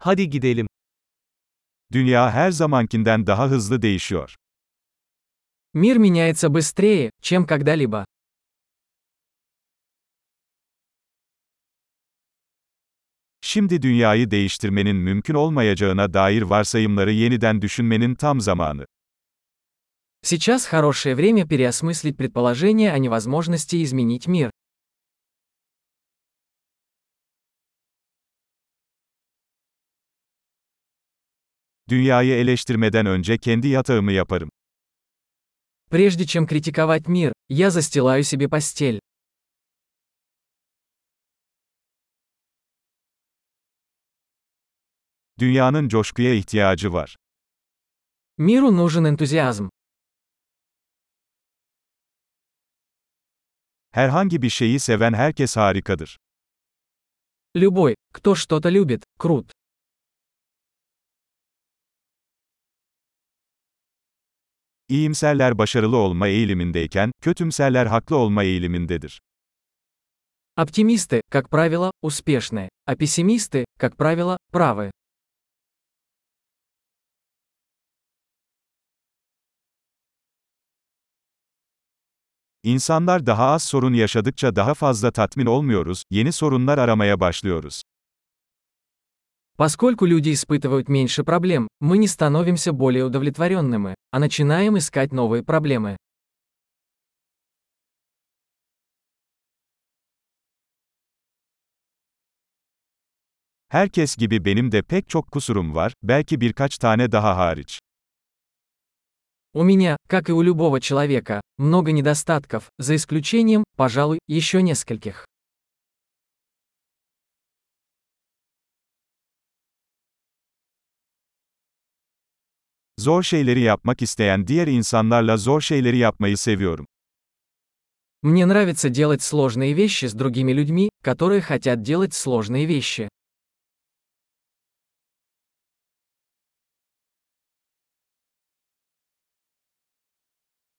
Hadi gidelim. Dünya her zamankinden daha hızlı değişiyor. Мир меняется быстрее, чем когда-либо. Şimdi dünyayı değiştirmenin mümkün olmayacağına dair varsayımları yeniden düşünmenin tam zamanı. Сейчас хорошее время переосмыслить предположение о невозможности изменить мир. Dünyayı eleştirmeden önce kendi yatağımı yaparım. Прежде чем критиковать мир, я застилаю себе постель. Dünyanın coşkuya ihtiyacı var. Миру нужен энтузиазм. Herhangi bir şeyi seven herkes harikadır. Любой, кто что-то любит, крут. İyimserler başarılı olma eğilimindeyken, kötümserler haklı olma eğilimindedir. Оптимисты, как правило, успешны, а пессимисты, как правило, правы. İnsanlar daha az sorun yaşadıkça daha fazla tatmin olmuyoruz, yeni sorunlar aramaya başlıyoruz. Поскольку люди испытывают меньше проблем, мы не становимся более удовлетворенными, а начинаем искать новые проблемы. Herkes gibi benim de pek çok kusurum var, belki birkaç tane daha hariç. У меня, как и у любого человека, много недостатков, за исключением, пожалуй, еще нескольких. Zor şeyleri yapmak isteyen diğer insanlarla zor şeyleri yapmayı seviyorum. Мне нравится делать сложные вещи с другими людьми, которые хотят делать сложные вещи.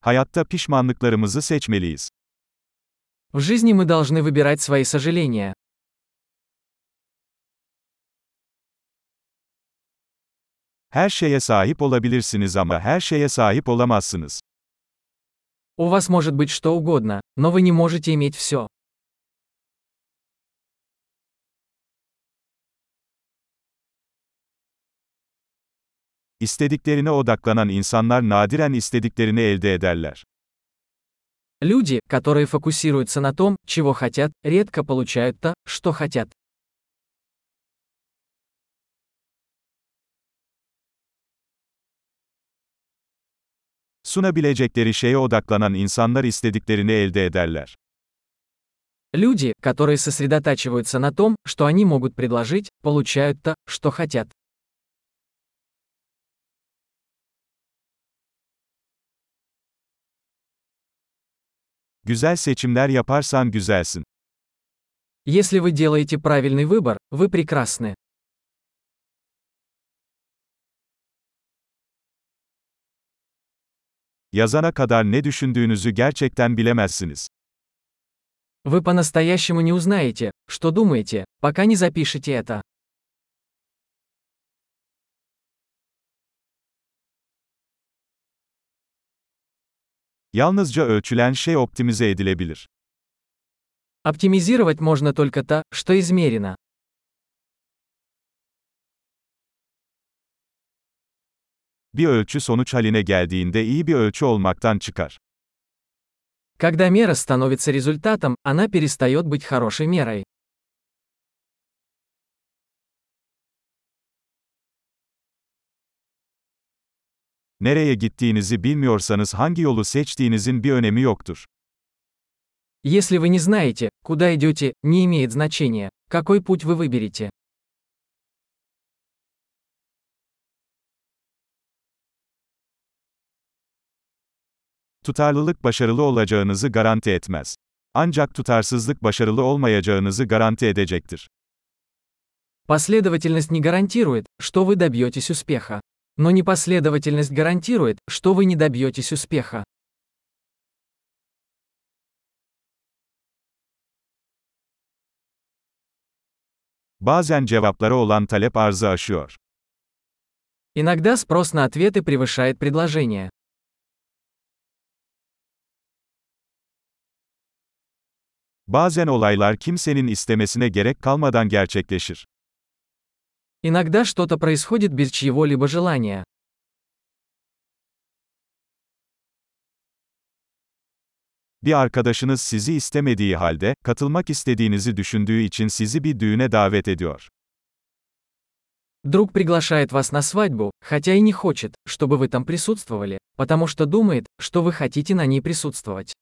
Hayatta pişmanlıklarımızı seçmeliyiz. В жизни мы должны выбирать свои сожаления. Her şeye sahip olabilirsiniz ama her şeye sahip olamazsınız. У вас может быть что угодно, но вы не можете иметь все. İstediklerine odaklanan insanlar nadiren istediklerini elde ederler. Люди, которые фокусируются на том, чего хотят, редко получают то, что хотят. Sunabilecekleri şeye odaklanan insanlar istediklerini elde ederler. Люди, которые сосредотачиваются на том, что они могут предложить, получают то, что хотят. Güzel seçimler yaparsan güzelsin. Если вы делаете правильный выбор, вы прекрасны. Yazana kadar ne düşündüğünüzü gerçekten bilemezsiniz. Вы по-настоящему не узнаете, что думаете, пока не запишете это. Yalnızca ölçülen şey optimize edilebilir. Оптимизировать можно только то, что измерено. Bir ölçü sonuç haline geldiğinde iyi bir ölçü olmaktan çıkar. Когда мера становится результатом, она перестает быть хорошей мерой. Nereye gittiğinizi bilmiyorsanız hangi yolu seçtiğinizin bir önemi yoktur. Если вы не знаете, куда идете, не имеет значения, какой путь вы выберете. Tutarlılık başarılı olacağınızı garanti etmez. Ancak tutarsızlık başarılı olmayacağınızı garanti edecektir. Последовательность не гарантирует, что вы добьетесь успеха. Но непоследовательность гарантирует, что вы не добьетесь успеха. Bazen cevaplara olan talep arzı aşıyor. Иногда спрос на ответы превышает предложение. Bazen olaylar kimsenin istemesine gerek kalmadan gerçekleşir. Иногда что-то происходит без чьего-либо желания. Bir arkadaşınız sizi istemediği halde, katılmak istediğinizi düşündüğü için sizi bir düğüne davet ediyor. Друг приглашает вас на свадьбу, хотя и не хочет, чтобы вы там присутствовали, потому что думает, что вы хотите на ней присутствовать.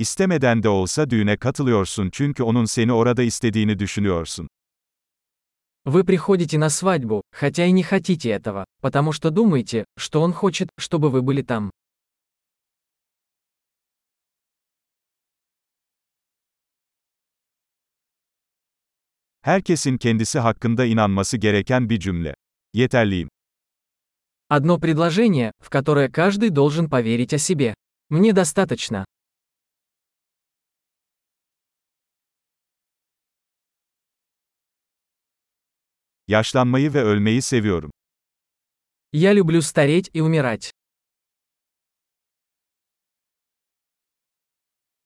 İstemeden de olsa düğüne katılıyorsun çünkü onun seni orada istediğini düşünüyorsun. Вы приходите на свадьбу, хотя и не хотите этого, потому что думаете, что он хочет, чтобы вы были там. Herkesin kendisi hakkında inanması gereken bir cümle. Yeterliyim. Одно предложение, в которое каждый должен поверить о себе. Мне достаточно. Yaşlanmayı ve ölmeyi seviyorum. Я люблю стареть и умирать.